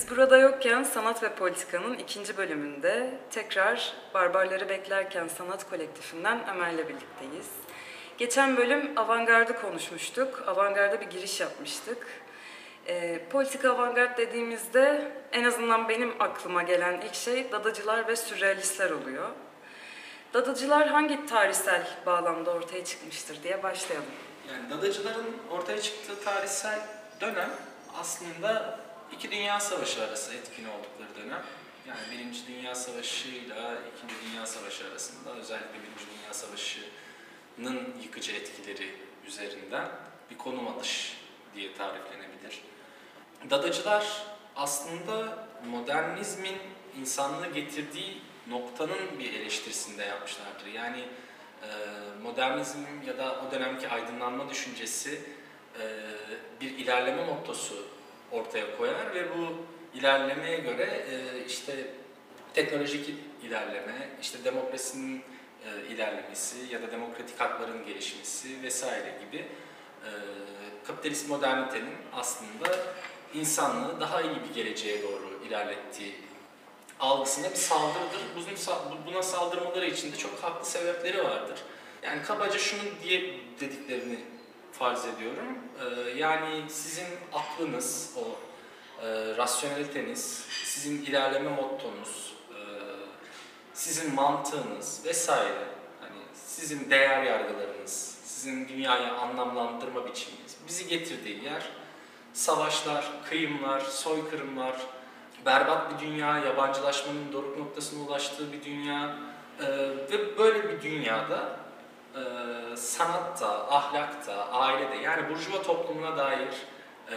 Biz burada yokken Sanat ve Politika'nın ikinci bölümünde tekrar Barbarları Beklerken Sanat Kolektifinden Ömer'le birlikteyiz. Geçen bölüm avantgardı konuşmuştuk. Avantgarda bir giriş yapmıştık. E, politika avantgard dediğimizde en azından benim aklıma gelen ilk şey dadacılar ve sürrealistler oluyor. Dadacılar hangi tarihsel bağlamda ortaya çıkmıştır diye başlayalım. Yani dadacıların ortaya çıktığı tarihsel dönem aslında iki dünya savaşı arası etkin oldukları dönem. Yani Birinci Dünya Savaşı ile İkinci Dünya Savaşı arasında özellikle Birinci Dünya Savaşı'nın yıkıcı etkileri üzerinden bir konum alış diye tariflenebilir. Dadacılar aslında modernizmin insanlığı getirdiği noktanın bir eleştirisinde yapmışlardır. Yani e, modernizm ya da o dönemki aydınlanma düşüncesi e, bir ilerleme mottosu ortaya koyar ve bu ilerlemeye göre e, işte teknolojik ilerleme, işte demokrasinin e, ilerlemesi ya da demokratik hakların gelişmesi vesaire gibi e, kapitalist modernitenin aslında insanlığı daha iyi bir geleceğe doğru ilerlettiği algısına bir saldırıdır. Buna saldırmaları için de çok haklı sebepleri vardır. Yani kabaca şunu diye dediklerini farz ediyorum. Ee, yani sizin aklınız, o e, rasyoneliteniz, sizin ilerleme mottonuz, e, sizin mantığınız vesaire, hani sizin değer yargılarınız, sizin dünyayı anlamlandırma biçiminiz bizi getirdiği yer savaşlar, kıyımlar, soykırımlar, berbat bir dünya, yabancılaşmanın doruk noktasına ulaştığı bir dünya e, ve böyle bir dünyada e, sanatta, ahlakta, ailede yani burjuva toplumuna dair e,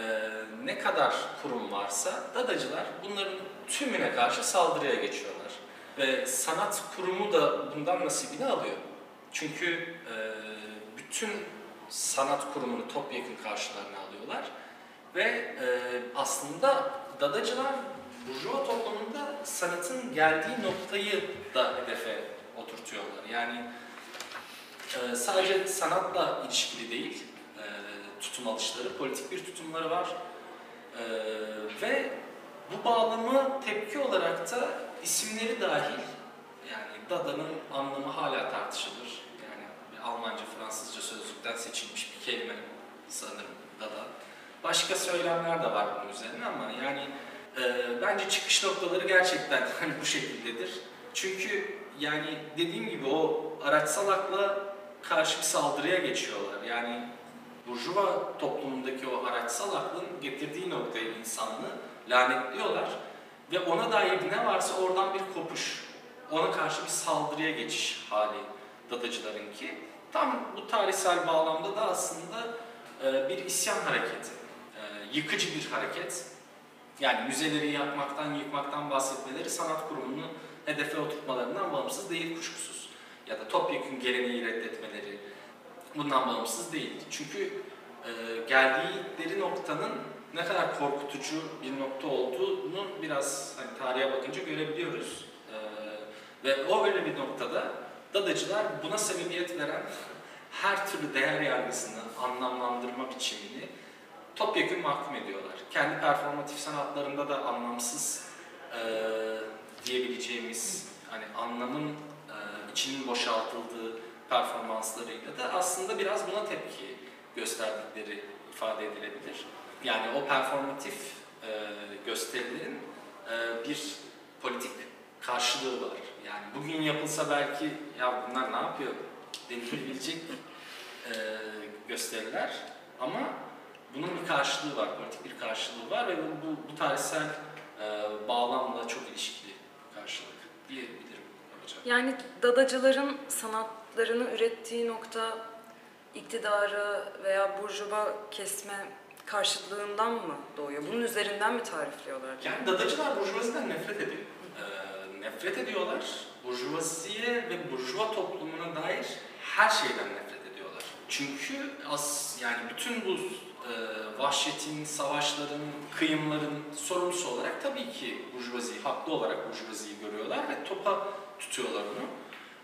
ne kadar kurum varsa dadacılar bunların tümüne karşı saldırıya geçiyorlar. Ve sanat kurumu da bundan nasibini alıyor. Çünkü e, bütün sanat kurumunu topyekun karşılarına alıyorlar. Ve e, aslında dadacılar Burjuva toplumunda sanatın geldiği noktayı da hedefe oturtuyorlar. Yani e, sadece sanatla ilişkili değil, e, tutum alışları, politik bir tutumları var. E, ve bu bağlamı tepki olarak da isimleri dahil, yani Dada'nın anlamı hala tartışılır. Yani Almanca, Fransızca sözlükten seçilmiş bir kelime sanırım Dada. Başka söylemler de var bunun üzerine ama yani e, bence çıkış noktaları gerçekten hani bu şekildedir. Çünkü yani dediğim gibi o araçsal akla karşı bir saldırıya geçiyorlar. Yani Burjuva toplumundaki o araçsal aklın getirdiği noktaya insanlığı lanetliyorlar ve ona dair ne varsa oradan bir kopuş, ona karşı bir saldırıya geçiş hali dadacıların ki tam bu tarihsel bağlamda da aslında e, bir isyan hareketi, e, yıkıcı bir hareket yani müzeleri yakmaktan, yıkmaktan bahsetmeleri sanat kurumunu hedefe oturtmalarından bağımsız değil kuşkusuz. Ya da topyekun geleneği reddetmeleri bundan bağımsız değil. Çünkü e, geldikleri noktanın ne kadar korkutucu bir nokta olduğunu biraz hani tarihe bakınca görebiliyoruz. E, ve o öyle bir noktada dadacılar buna sebebiyet veren her türlü değer yargısını, anlamlandırma biçimini topyekun mahkum ediyorlar. Kendi performatif sanatlarında da anlamsız e, diyebileceğimiz hani anlamın içinin boşaltıldığı performanslarıyla da aslında biraz buna tepki gösterdikleri ifade edilebilir. Yani o performatif e, gösterilerin e, bir politik karşılığı var. Yani bugün yapılsa belki ya bunlar ne yapıyor denilebilecek e, gösteriler ama bunun bir karşılığı var, politik bir karşılığı var ve bu, bu, bu tarihsel e, bağlamla çok ilişkili karşılık diyebilirim hocam. Yani dadacıların sanatlarını ürettiği nokta iktidarı veya burjuva kesme karşıtlığından mı doğuyor? Bunun üzerinden mi tarifliyorlar? Yani dadacılar burjuvaziden nefret ediyor. Ee, nefret ediyorlar. Burjuvaziye ve burjuva toplumuna dair her şeyden nefret ediyorlar. Çünkü as yani bütün bu e, vahşetin, savaşların, kıyımların sorumlusu olarak tabii ki burjuvaziyi, haklı olarak burjuvaziyi görüyorlar ve topa tutuyorlar onu.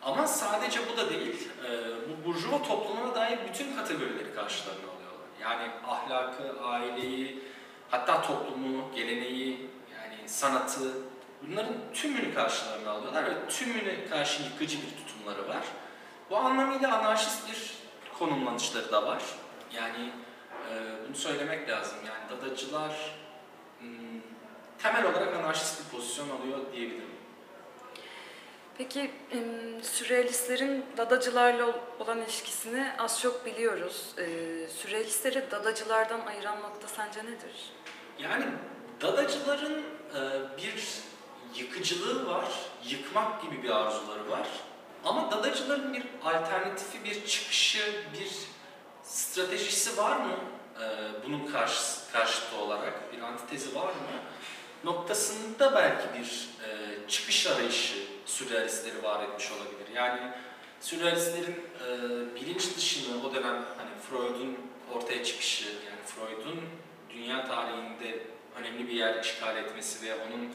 Ama sadece bu da değil, e, bu burjuva toplumuna dair bütün kategorileri karşılarına alıyorlar. Yani ahlakı, aileyi, hatta toplumu, geleneği, yani sanatı, bunların tümünü karşılarına alıyorlar ve tümüne karşı yıkıcı bir tutumları var. Bu anlamıyla anarşist bir konumlanışları da var. Yani e, bunu söylemek lazım. Yani dadacılar hmm, temel olarak anarşist bir pozisyon alıyor diyebilirim. Peki sürrealistlerin dadacılarla ol- olan ilişkisini az çok biliyoruz. Sürrealistleri dadacılardan ayıran nokta sence nedir? Yani dadacıların bir yıkıcılığı var, yıkmak gibi bir arzuları var. Ama dadacıların bir alternatifi, bir çıkışı, bir stratejisi var mı? Bunun karşı, karşıtı olarak bir antitezi var mı? Noktasında belki bir e, çıkış arayışı sürrealistleri var etmiş olabilir. Yani sürrealistlerin e, bilinç dışını o dönem hani Freud'un ortaya çıkışı, yani Freud'un dünya tarihinde önemli bir yer işgal etmesi ve onun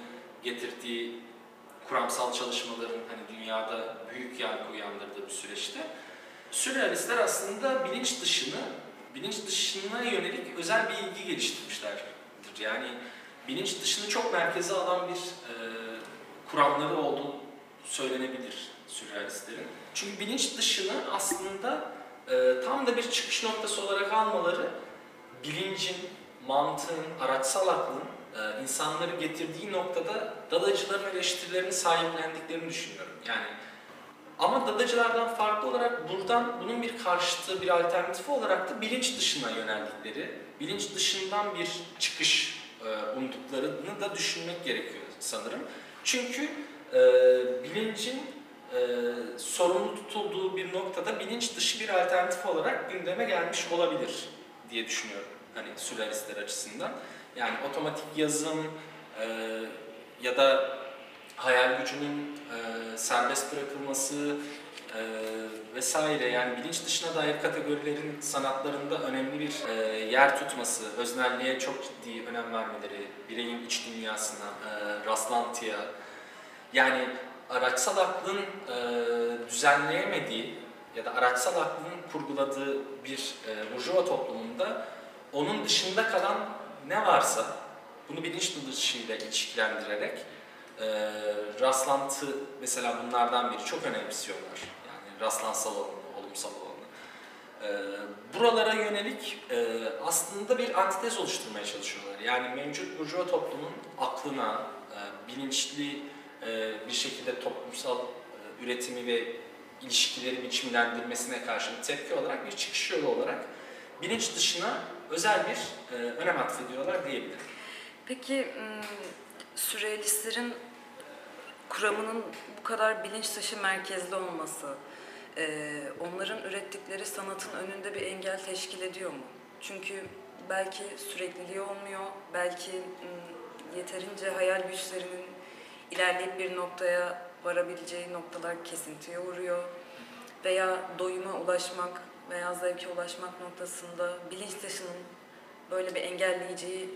getirdiği kuramsal çalışmaların hani dünyada büyük yankı uyandırdığı bir süreçte sürrealistler aslında bilinç dışını, bilinç dışına yönelik özel bir ilgi geliştirmişlerdir. Yani bilinç dışını çok merkeze alan bir e, kuramları olduğu söylenebilir sürrealistlerin. Çünkü bilinç dışını aslında e, tam da bir çıkış noktası olarak almaları bilincin, mantığın, araçsal aklın e, insanları getirdiği noktada dadacıların eleştirilerini sahiplendiklerini düşünüyorum. Yani ama dadacılardan farklı olarak buradan bunun bir karşıtı, bir alternatifi olarak da bilinç dışına yöneldikleri, bilinç dışından bir çıkış e, umduklarını da düşünmek gerekiyor sanırım. Çünkü e, bilincin e, sorumlu tutulduğu bir noktada bilinç dışı bir alternatif olarak gündeme gelmiş olabilir diye düşünüyorum. Hani sürrealistler açısından. Yani otomatik yazım e, ya da hayal gücünün e, serbest bırakılması e, vesaire yani bilinç dışına dair kategorilerin sanatlarında önemli bir e, yer tutması, öznelliğe çok ciddi önem vermeleri, bireyin iç dünyasına, e, rastlantıya yani araçsal aklın e, düzenleyemediği ya da araçsal aklın kurguladığı bir e, burjuva toplumunda onun dışında kalan ne varsa bunu bilinç dışıyla ilişkilendirerek e, rastlantı mesela bunlardan biri çok önemsiyorlar. Rastlansal olanı, olumsal olanı. E, buralara yönelik e, aslında bir antitez oluşturmaya çalışıyorlar. Yani mevcut burjuva toplumun aklına, e, bilinçli e, bir şekilde toplumsal e, üretimi ve ilişkileri biçimlendirmesine karşı bir tepki olarak bir çıkış yolu olarak bilinç dışına özel bir e, önem atfediyorlar diyebilirim. Peki sürrealistlerin kuramının bu kadar bilinç dışı merkezli olması, e, onların ürettikleri sanatın önünde bir engel teşkil ediyor mu? Çünkü belki sürekliliği olmuyor, belki yeterince hayal güçlerinin ilerleyip bir noktaya varabileceği noktalar kesintiye uğruyor veya doyuma ulaşmak veya zevke ulaşmak noktasında bilinç dışının böyle bir engelleyici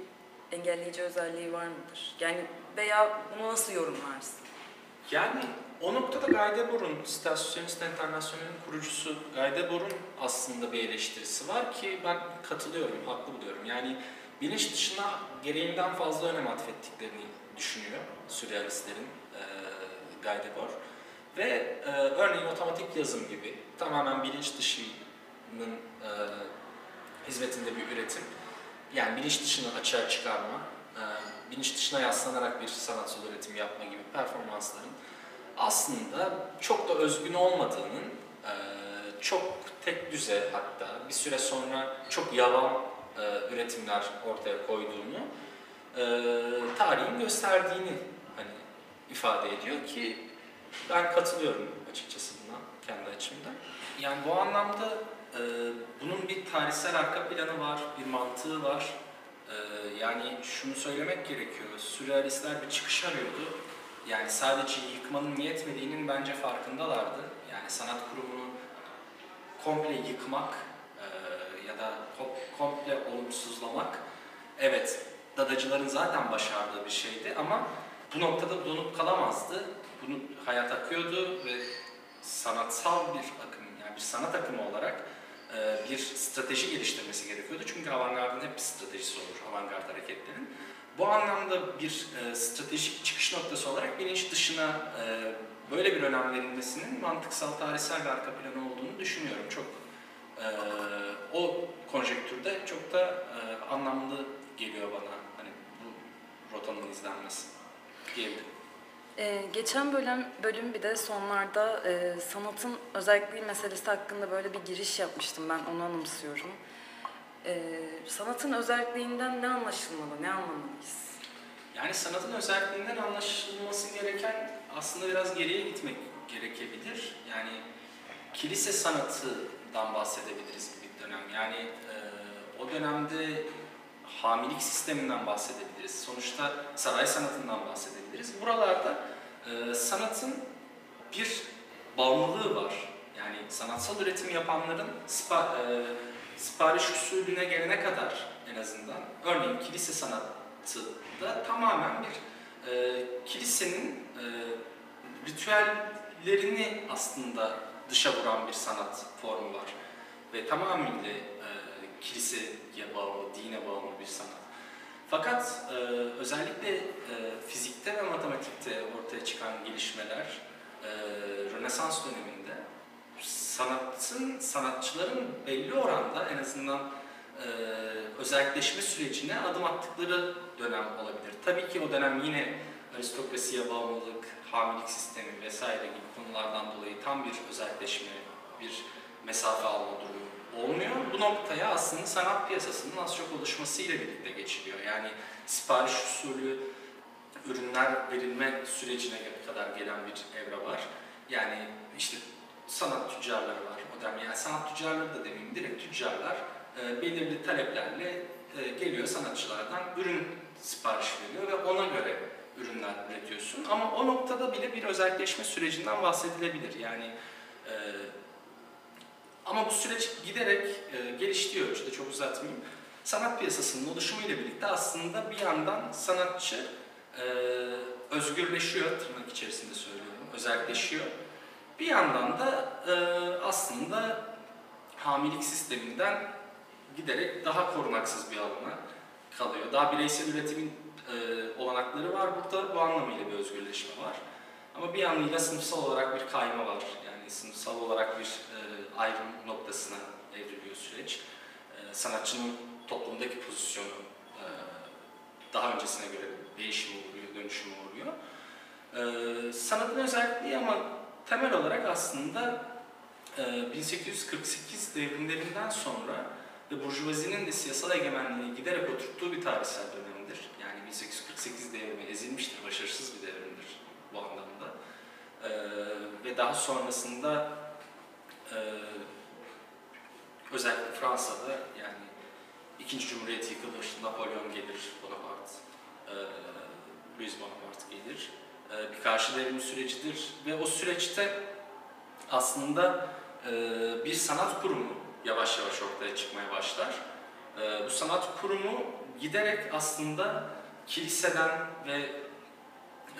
engelleyici özelliği var mıdır? Yani veya bunu nasıl yorumlarsın? Yani o noktada Guy Debord'un, Stasyonist Enternasyonel'in kurucusu Guy Debord'un aslında bir eleştirisi var ki ben katılıyorum, haklı buluyorum. Yani bilinç dışına gereğinden fazla önem atfettiklerini düşünüyor sürrealistlerin e, Guy Debord. Ve e, örneğin otomatik yazım gibi tamamen bilinç dışının e, hizmetinde bir üretim. Yani bilinç dışını açığa çıkarma, e, bilinç dışına yaslanarak bir sanatsal üretim yapma gibi performansların aslında çok da özgün olmadığının, e, çok tek düze hatta bir süre sonra çok yavan e, üretimler ortaya koyduğunu e, tarihin gösterdiğini hani ifade ediyor ki ben katılıyorum açıkçası buna kendi açımdan. Yani bu anlamda e, bunun bir tarihsel arka planı var, bir mantığı var. E, yani şunu söylemek gerekiyor, sürrealistler bir çıkış arıyordu. Yani sadece yıkmanın yetmediğinin bence farkındalardı. Yani sanat kurumunu komple yıkmak e, ya da ko- komple olumsuzlamak, evet dadacıların zaten başardığı bir şeydi ama bu noktada donup kalamazdı. Bunu hayat akıyordu ve sanatsal bir akım, yani bir sanat akımı olarak e, bir strateji geliştirmesi gerekiyordu. Çünkü avantgardın hep bir stratejisi olur, avantgard hareketlerin. Bu anlamda bir e, stratejik çıkış noktası olarak bilinç dışına e, böyle bir önem verilmesinin mantıksal, tarihsel bir arka planı olduğunu düşünüyorum. Çok e, o konjektürde çok da e, anlamlı geliyor bana hani bu rotanın izlenmesi diyebilirim. Ee, geçen bölüm, bölüm bir de sonlarda e, sanatın özelliği meselesi hakkında böyle bir giriş yapmıştım ben onu anımsıyorum. Ee, sanatın özelliğinden ne anlaşılmalı, ne anlamalıyız? Yani sanatın özelliğinden anlaşılması gereken aslında biraz geriye gitmek gerekebilir. Yani kilise sanatından bahsedebiliriz bir dönem. Yani e, o dönemde hamilik sisteminden bahsedebiliriz. Sonuçta saray sanatından bahsedebiliriz. Buralarda e, sanatın bir bağımlılığı var. Yani sanatsal üretim yapanların spa, e, sipariş usulüne gelene kadar en azından örneğin kilise sanatı da tamamen bir e, kilisenin e, ritüellerini aslında dışa vuran bir sanat formu var. Ve tamamıyla e, kiliseye bağlı, dine bağlı bir sanat. Fakat e, özellikle e, fizikte ve matematikte ortaya çıkan gelişmeler e, Rönesans döneminde sanatın, sanatçıların belli oranda en azından e, özelleşme sürecine adım attıkları dönem olabilir. Tabii ki o dönem yine aristokrasiye bağımlılık, hamilik sistemi vesaire gibi konulardan dolayı tam bir özelleşme, bir mesafe alma durumu olmuyor. Bu noktaya aslında sanat piyasasının az çok oluşmasıyla birlikte geçiliyor. Yani sipariş usulü ürünler verilme sürecine kadar gelen bir evre var. Yani işte sanat tüccarları var. Dönem yani sanat tüccarları da demeyeyim, direkt tüccarlar e, belirli taleplerle e, geliyor sanatçılardan ürün sipariş veriyor ve ona göre ürünler üretiyorsun. Ama o noktada bile bir özelleşme sürecinden bahsedilebilir. Yani e, ama bu süreç giderek e, geliştiği ölçüde çok uzatmayayım. Sanat piyasasının oluşumuyla birlikte aslında bir yandan sanatçı e, özgürleşiyor, tırnak içerisinde söylüyorum, özelleşiyor. Bir yandan da e, aslında hamilik sisteminden giderek daha korunaksız bir alana kalıyor. Daha bireysel üretimin e, olanakları var burada, bu anlamıyla bir özgürleşme var. Ama bir yanıyla sınıfsal olarak bir kayma var. Yani sınıfsal olarak bir e, ayrım noktasına evriliyor süreç. E, sanatçının toplumdaki pozisyonu e, daha öncesine göre değişim oluyor, dönüşüm oluyor. E, sanatın özelliği ama temel olarak aslında e, 1848 devrimlerinden sonra ve Burjuvazinin de siyasal egemenliğini giderek oturttuğu bir tarihsel dönemdir. Yani 1848 devrimi ezilmiştir, başarısız bir devrimdir bu anlamda. Ee, ve daha sonrasında e, özellikle Fransa'da yani ikinci Cumhuriyet yıkılır, Napolyon gelir, Bonaparte, e, Louis Bonaparte gelir. E, bir karşı devrim sürecidir ve o süreçte aslında e, bir sanat kurumu yavaş yavaş ortaya çıkmaya başlar. E, bu sanat kurumu giderek aslında kiliseden ve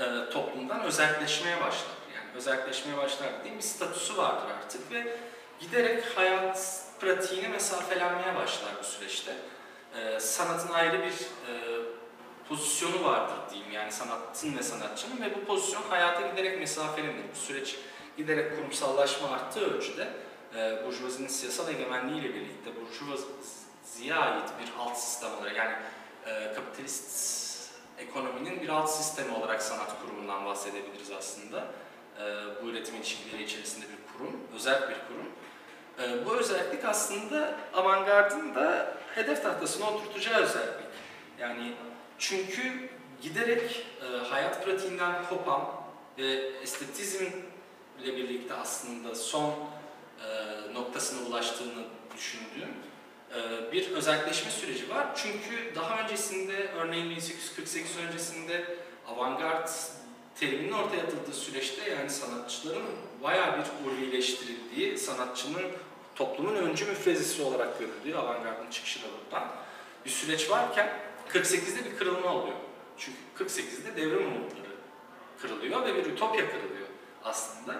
e, toplumdan özelleşmeye başlar. Yani özelleşmeye başlar dediğim bir statüsü vardır artık ve giderek hayat pratiğine mesafelenmeye başlar bu süreçte. E, sanatın ayrı bir e, pozisyonu vardır diyeyim yani sanatın ve sanatçının ve bu pozisyon hayata giderek mesafelenir. Bu süreç giderek kurumsallaşma arttığı ölçüde e, Burjuvazinin siyasal egemenliğiyle birlikte Burjuvaziye ait bir alt sistem olarak yani e, kapitalist ekonominin bir alt sistemi olarak sanat kurumundan bahsedebiliriz aslında. E, bu üretim ilişkileri içerisinde bir kurum, özel bir kurum. E, bu özellik aslında avantgardın da hedef tahtasına oturtacağı özellik. Yani çünkü giderek e, hayat pratiğinden kopan ve estetizmle birlikte aslında son e, noktasına ulaştığını düşündüğüm e, bir özelleşme süreci var. Çünkü daha öncesinde, örneğin 1848 öncesinde avantgard teriminin ortaya atıldığı süreçte yani sanatçıların bayağı bir ulvileştirildiği, sanatçının toplumun öncü müfrezisi olarak görüldüğü avantgardın çıkışı da buradan bir süreç varken 48'de bir kırılma oluyor. Çünkü 48'de devrim umutları kırılıyor ve bir ütopya kırılıyor aslında.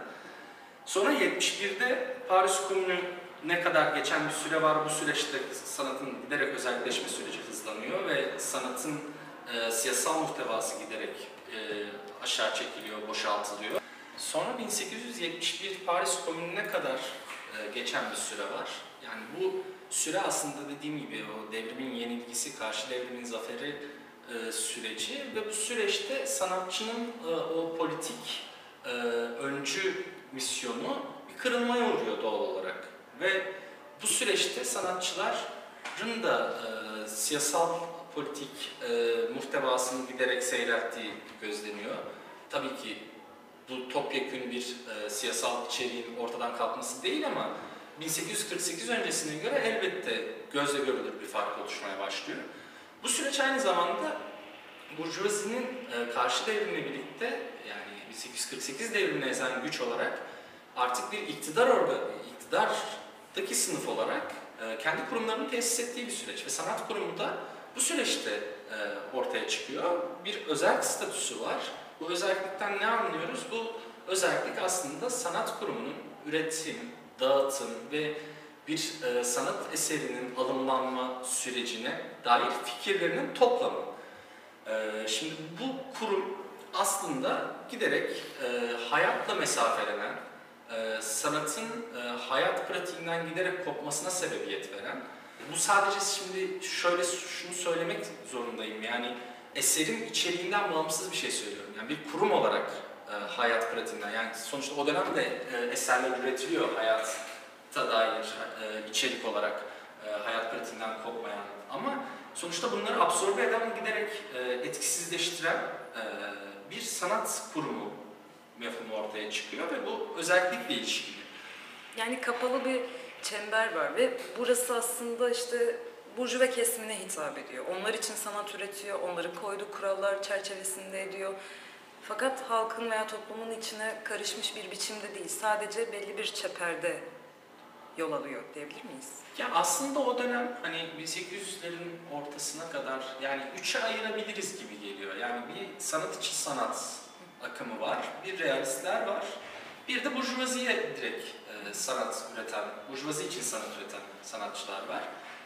Sonra 71'de Paris Komünü ne kadar geçen bir süre var. Bu süreçte sanatın giderek özelleşme süreci hızlanıyor ve sanatın e, siyasal muhtevası giderek e, aşağı çekiliyor, boşaltılıyor. Sonra 1871 Paris Komünü'ne kadar e, geçen bir süre var. Yani bu süre aslında dediğim gibi o devrimin yenilgisi, karşı devrimin zaferi e, süreci ve bu süreçte sanatçının e, o politik e, öncü misyonu bir kırılmaya uğruyor doğal olarak. Ve bu süreçte sanatçıların da e, siyasal politik e, muhtevasını giderek seyrelttiği gözleniyor. Tabii ki bu topyekün bir e, siyasal içeriğin ortadan kalkması değil ama 1848 öncesine göre elbette gözle görülür bir fark oluşmaya başlıyor. Bu süreç aynı zamanda Burjuvazi'nin e, karşı devrimle birlikte yani 1848 devrimine ezen güç olarak artık bir iktidar orga, iktidardaki sınıf olarak e, kendi kurumlarını tesis ettiği bir süreç ve sanat kurumu da bu süreçte e, ortaya çıkıyor. Bir özel statüsü var. Bu özellikten ne anlıyoruz? Bu özellik aslında sanat kurumunun üretim, dağıtım ve bir e, sanat eserinin alımlanma sürecine dair fikirlerinin toplamı. E, şimdi bu kurum aslında giderek e, hayatla mesafelenen, e, sanatın e, hayat pratiğinden giderek kopmasına sebebiyet veren, bu sadece şimdi şöyle şunu söylemek zorundayım yani eserin içeriğinden bağımsız bir şey söylüyorum. Yani bir kurum olarak e, hayat pratiğinden yani sonuçta o dönemde e, eserler üretiliyor hayata dair e, içerik olarak e, hayat pratiğinden kopmayan ama sonuçta bunları absorbe eden giderek etkisizleştiren bir sanat kurumu mefhumu ortaya çıkıyor ve bu özellikle ilişkili. Yani kapalı bir çember var ve burası aslında işte burjuva kesimine hitap ediyor. Onlar için sanat üretiyor, onların koyduğu kurallar çerçevesinde ediyor. Fakat halkın veya toplumun içine karışmış bir biçimde değil, sadece belli bir çeperde yol alıyor diyebilir miyiz? Ya aslında o dönem hani 1800'lerin ortasına kadar yani üçe ayırabiliriz gibi geliyor. Yani bir sanat için sanat akımı var, bir realistler var, bir de burjuvaziye direkt e, sanat üreten, burjuvazi için sanat üreten sanatçılar var.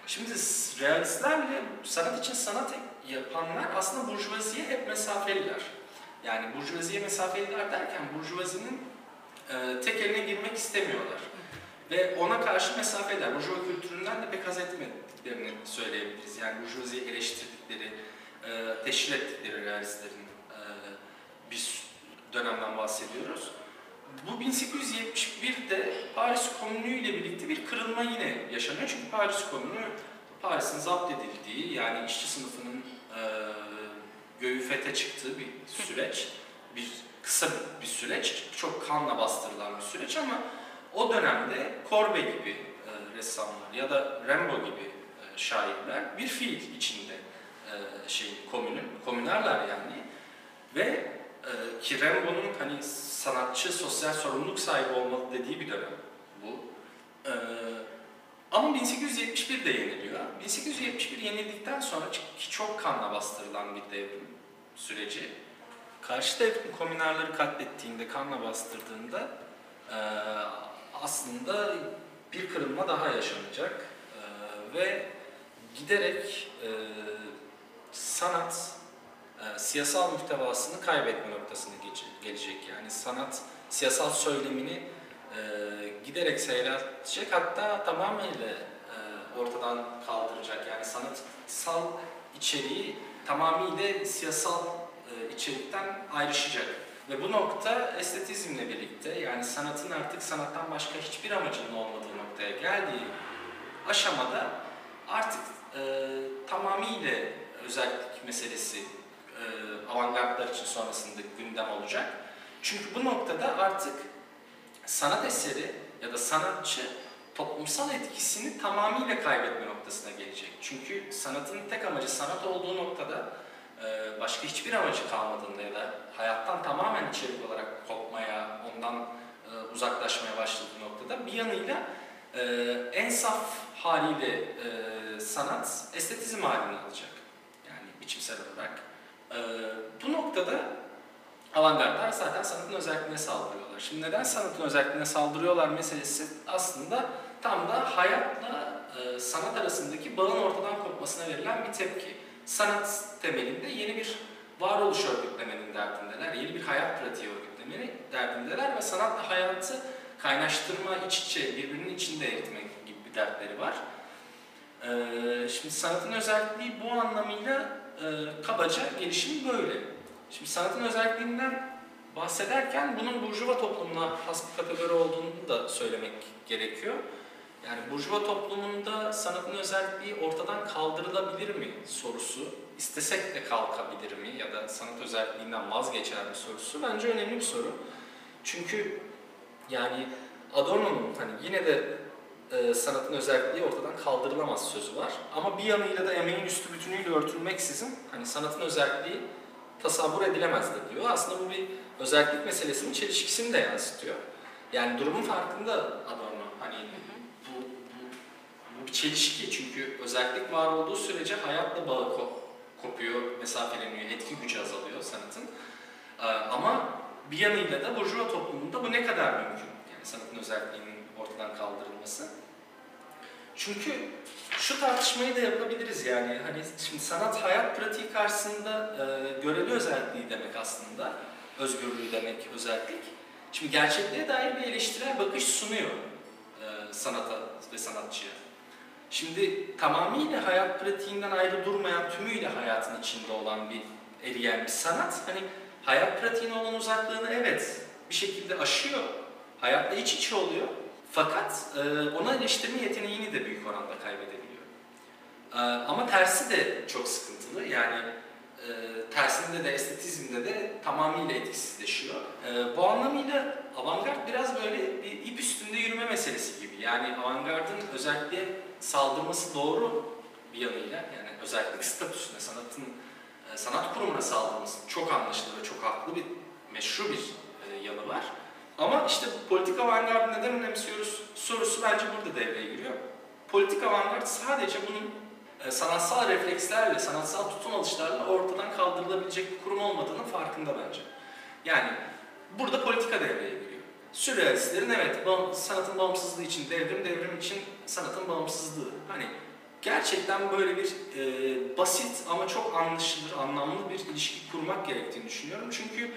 Şimdi realistlerle sanat için sanat yapanlar aslında burjuvaziye hep mesafeliler. Yani burjuvaziye mesafeliler derken burjuvazinin e, tek eline girmek istemiyorlar. Ve ona karşı mesafeliler. Burjuva kültüründen de pek haz etmediklerini söyleyebiliriz. Yani burjuvaziyi eleştirdikleri, e, teşhir ettikleri realistlerin e, bir dönemden bahsediyoruz. Bu 1871'de Paris Komünü ile birlikte bir kırılma yine yaşanıyor. Çünkü Paris Komünü Paris'in zapt edildiği yani işçi sınıfının e, göğü fete çıktığı bir süreç. Bir kısa bir süreç. Çok kanla bastırılan bir süreç ama o dönemde Corbe gibi e, ressamlar ya da Rembo gibi e, şairler bir fiil içinde e, şey komünün, komünerler yani ve e, ki Rembo'nun hani sanatçı, sosyal sorumluluk sahibi olmalı dediği bir dönem bu. E, ama 1871 de yeniliyor. 1871 yenildikten sonra çok kanla bastırılan bir devrim süreci. Karşı devrim komünarları katlettiğinde, kanla bastırdığında e, aslında bir kırılma daha yaşanacak. E, ve giderek e, sanat siyasal muhtevasını kaybetme noktasına gelecek. Yani sanat siyasal söylemini e, giderek seyreltecek hatta tamamıyla e, ortadan kaldıracak. Yani sanatsal içeriği tamamıyla siyasal e, içerikten ayrışacak. Ve bu nokta estetizmle birlikte yani sanatın artık sanattan başka hiçbir amacının olmadığı noktaya geldiği aşamada artık e, tamamıyla özellik meselesi e, avantgardlar için sonrasında gündem olacak. Çünkü bu noktada artık sanat eseri ya da sanatçı toplumsal etkisini tamamıyla kaybetme noktasına gelecek. Çünkü sanatın tek amacı sanat olduğu noktada e, başka hiçbir amacı kalmadığında ya da hayattan tamamen içerik olarak kopmaya, ondan e, uzaklaşmaya başladığı noktada bir yanıyla e, en saf haliyle sanat estetizm halini alacak. Yani biçimsel olarak. Bu noktada avantgardlar zaten sanatın özelliğine saldırıyorlar. Şimdi neden sanatın özelliğine saldırıyorlar meselesi aslında tam da hayatla sanat arasındaki bağın ortadan kopmasına verilen bir tepki. sanat temelinde yeni bir varoluş örgütlemenin derdindeler. Yeni bir hayat pratiği örgütlemenin derdindeler ve sanatla hayatı kaynaştırma, iç içe, birbirinin içinde eritmek gibi bir dertleri var. Ee, şimdi sanatın özelliği bu anlamıyla e, kabaca gelişimi böyle. Şimdi sanatın özelliğinden bahsederken bunun burjuva toplumuna has bir kategori olduğunu da söylemek gerekiyor. Yani burjuva toplumunda sanatın özelliği ortadan kaldırılabilir mi sorusu, istesek de kalkabilir mi ya da sanat özelliğinden vazgeçer mi sorusu bence önemli bir soru. Çünkü yani Adorno'nun hani yine de e, sanatın özelliği ortadan kaldırılamaz sözü var. Ama bir yanıyla da emeğin üstü bütünüyle örtülmeksizin hani sanatın özelliği tasavvur edilemezdir diyor. Aslında bu bir özellik meselesinin çelişkisini de yansıtıyor. Yani durumun farkında Adorno. Hani bu, bu, bu bir çelişki çünkü özellik var olduğu sürece hayatla bağı ko- kopuyor, mesafeleniyor, etki gücü azalıyor sanatın. Ee, ama bir yanıyla da burjuva toplumunda bu ne kadar mümkün? Yani sanatın özelliğinin ortadan kaldırılması. Çünkü şu tartışmayı da yapabiliriz yani hani şimdi sanat hayat pratiği karşısında e, göreli özelliği demek aslında. Özgürlüğü demek, özellik. Şimdi gerçekliğe dair bir eleştirel bakış sunuyor e, sanata ve sanatçıya. Şimdi tamamıyla hayat pratiğinden ayrı durmayan, tümüyle hayatın içinde olan bir eriyen bir sanat. Hani hayat pratiğine olan uzaklığını evet bir şekilde aşıyor. Hayatla iç içe oluyor. Fakat e, ona eleştirme yeteneğini de büyük oranda kaybedebiliyor. E, ama tersi de çok sıkıntılı. Yani e, tersinde de estetizmde de tamamıyla etkisizleşiyor. E, bu anlamıyla avantgard biraz böyle bir ip üstünde yürüme meselesi gibi. Yani avantgardın özellikle saldırması doğru bir yanıyla yani özellikle statüsüne, sanatın e, sanat kurumuna saldırması çok anlaşılır ve çok haklı bir meşru bir e, yanı var. Ama işte politik avantgardı neden önemsiyoruz sorusu bence burada devreye giriyor. Politik avantgard sadece bunun e, sanatsal reflekslerle, sanatsal tutum alışlarla ortadan kaldırılabilecek bir kurum olmadığının farkında bence. Yani burada politika devreye giriyor. Sürrealistlerin evet sanatın bağımsızlığı için devrim, devrim için sanatın bağımsızlığı. Hani gerçekten böyle bir e, basit ama çok anlaşılır, anlamlı bir ilişki kurmak gerektiğini düşünüyorum. Çünkü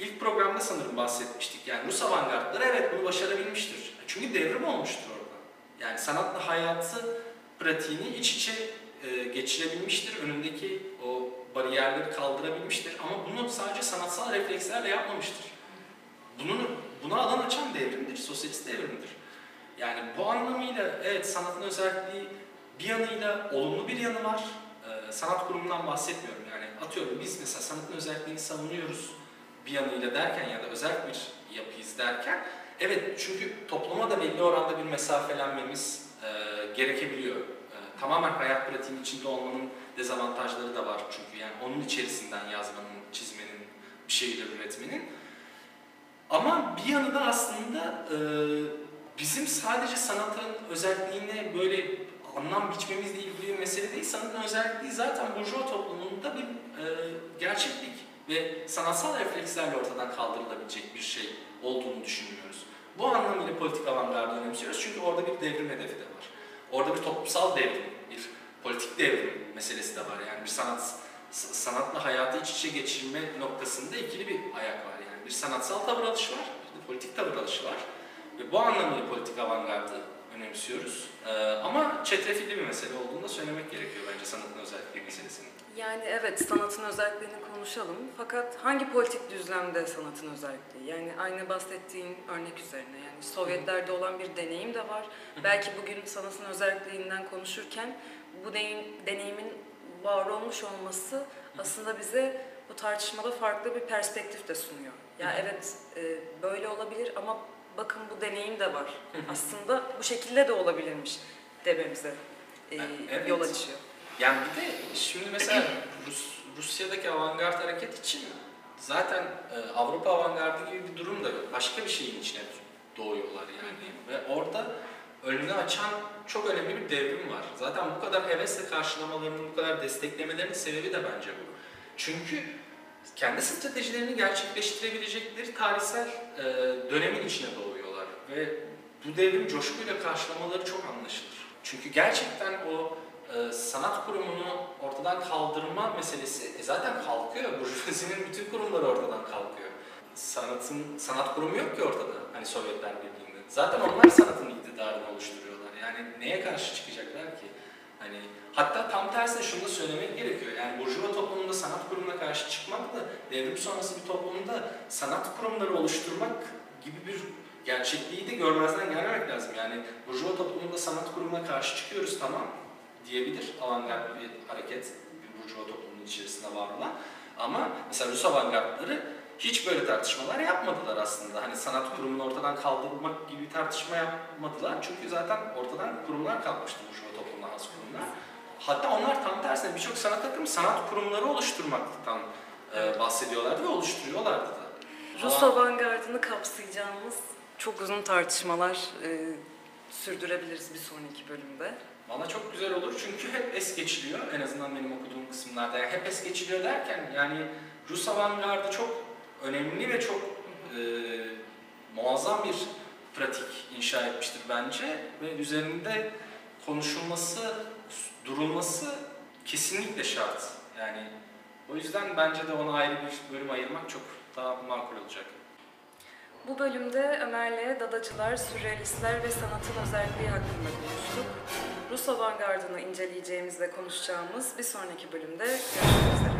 ilk programda sanırım bahsetmiştik. Yani Rus avantgardları evet bunu başarabilmiştir. Çünkü devrim olmuştur orada. Yani sanatla hayatı pratiğini iç içe e, geçirebilmiştir. Önündeki o bariyerleri kaldırabilmiştir. Ama bunu sadece sanatsal reflekslerle yapmamıştır. Bunun, buna alan açan devrimdir, sosyalist devrimdir. Yani bu anlamıyla evet sanatın özelliği bir yanıyla olumlu bir yanı var. Ee, sanat kurumundan bahsetmiyorum. Yani atıyorum biz mesela sanatın özelliğini savunuyoruz bir yanıyla derken ya da özel bir yapıyız derken evet çünkü topluma da belli oranda bir mesafelenmemiz e, gerekebiliyor. E, tamamen hayat pratiğinin içinde olmanın dezavantajları da var çünkü yani onun içerisinden yazmanın, çizmenin, bir şeyler üretmenin. Ama bir yanı da aslında e, bizim sadece sanatın özelliğine böyle anlam biçmemizle ilgili bir mesele değil. Sanatın özelliği zaten burjuva toplumunda bir e, gerçeklik ve sanatsal reflekslerle ortadan kaldırılabilecek bir şey olduğunu düşünüyoruz. Bu anlamıyla politik avantgardı önemsiyoruz çünkü orada bir devrim hedefi de var. Orada bir toplumsal devrim, bir politik devrim meselesi de var. Yani bir sanat sanatla hayatı iç içe geçirme noktasında ikili bir ayak var. Yani bir sanatsal tavır alışı var, bir de politik tavır alışı var. Ve bu anlamıyla politik avantgardı önemsiyoruz. Ee, ama çetrefilli bir mesele olduğunu da söylemek gerekiyor bence sanatın özellikleri meselesinin. Yani evet sanatın özelliklerini konuşalım. Fakat hangi politik düzlemde sanatın özelliği? Yani aynı bahsettiğin örnek üzerine. Yani Sovyetlerde olan bir deneyim de var. Belki bugün sanatın özelliğinden konuşurken bu deneyim, deneyimin var olmuş olması aslında bize bu tartışmada farklı bir perspektif de sunuyor. Ya evet e, böyle olabilir ama bakın bu deneyim de var. Aslında bu şekilde de olabilirmiş dememize e, Evet. yol açıyor. Yani bir de şimdi mesela Rus, Rusya'daki avantgard hareket için zaten e, Avrupa avantgardı gibi bir durum da yok. Başka bir şeyin içine doğuyorlar yani. Ve orada önünü açan çok önemli bir devrim var. Zaten bu kadar hevesle karşılamalarının, bu kadar desteklemelerinin sebebi de bence bu. Çünkü kendi stratejilerini gerçekleştirebilecekleri tarihsel e, dönemin içine doğuyorlar. Ve bu devrim coşkuyla karşılamaları çok anlaşılır. Çünkü gerçekten o e, sanat kurumunu ortadan kaldırma meselesi e, zaten kalkıyor. Burjuvazinin bütün kurumları ortadan kalkıyor. Sanatın sanat kurumu yok ki ortada. Hani Sovyetler Birliği'nde. Zaten onlar sanatın iktidarını oluşturuyorlar. Yani neye karşı çıkacaklar ki? Hani hatta tam tersine şunu da söylemek gerekiyor. Yani Burjuva toplumunda sanat kurumuna karşı çıkmakla devrim sonrası bir toplumda sanat kurumları oluşturmak gibi bir gerçekliği de görmezden gelmemek lazım. Yani Burjuva toplumunda sanat kurumuna karşı çıkıyoruz tamam diyebilir avantgard bir hareket bir Burjuva toplumunun içerisinde var olan. Ama mesela Rus avantgardları hiç böyle tartışmalar yapmadılar aslında. Hani sanat kurumunu ortadan kaldırmak gibi bir tartışma yapmadılar. Çünkü zaten ortadan kurumlar kalkmıştı Burjuva toplumuna has kurumlar. Hatta onlar tam tersine birçok sanat akımı sanat kurumları oluşturmaktan e, bahsediyorlardı ve oluşturuyorlardı da. Rus avantgardını kapsayacağımız çok uzun tartışmalar e, sürdürebiliriz bir sonraki bölümde. Valla çok güzel olur çünkü hep es geçiliyor en azından benim okuduğum kısımlarda. Yani hep es geçiliyor derken yani Rus avantgardı çok önemli ve çok e, muazzam bir pratik inşa etmiştir bence ve üzerinde konuşulması, durulması kesinlikle şart. Yani o yüzden bence de ona ayrı bir bölüm ayırmak çok daha makul olacak. Bu bölümde Ömer'le dadacılar, sürrealistler ve sanatın özelliği hakkında konuştuk. Rus avantgardını inceleyeceğimiz ve konuşacağımız bir sonraki bölümde görüşmek üzere.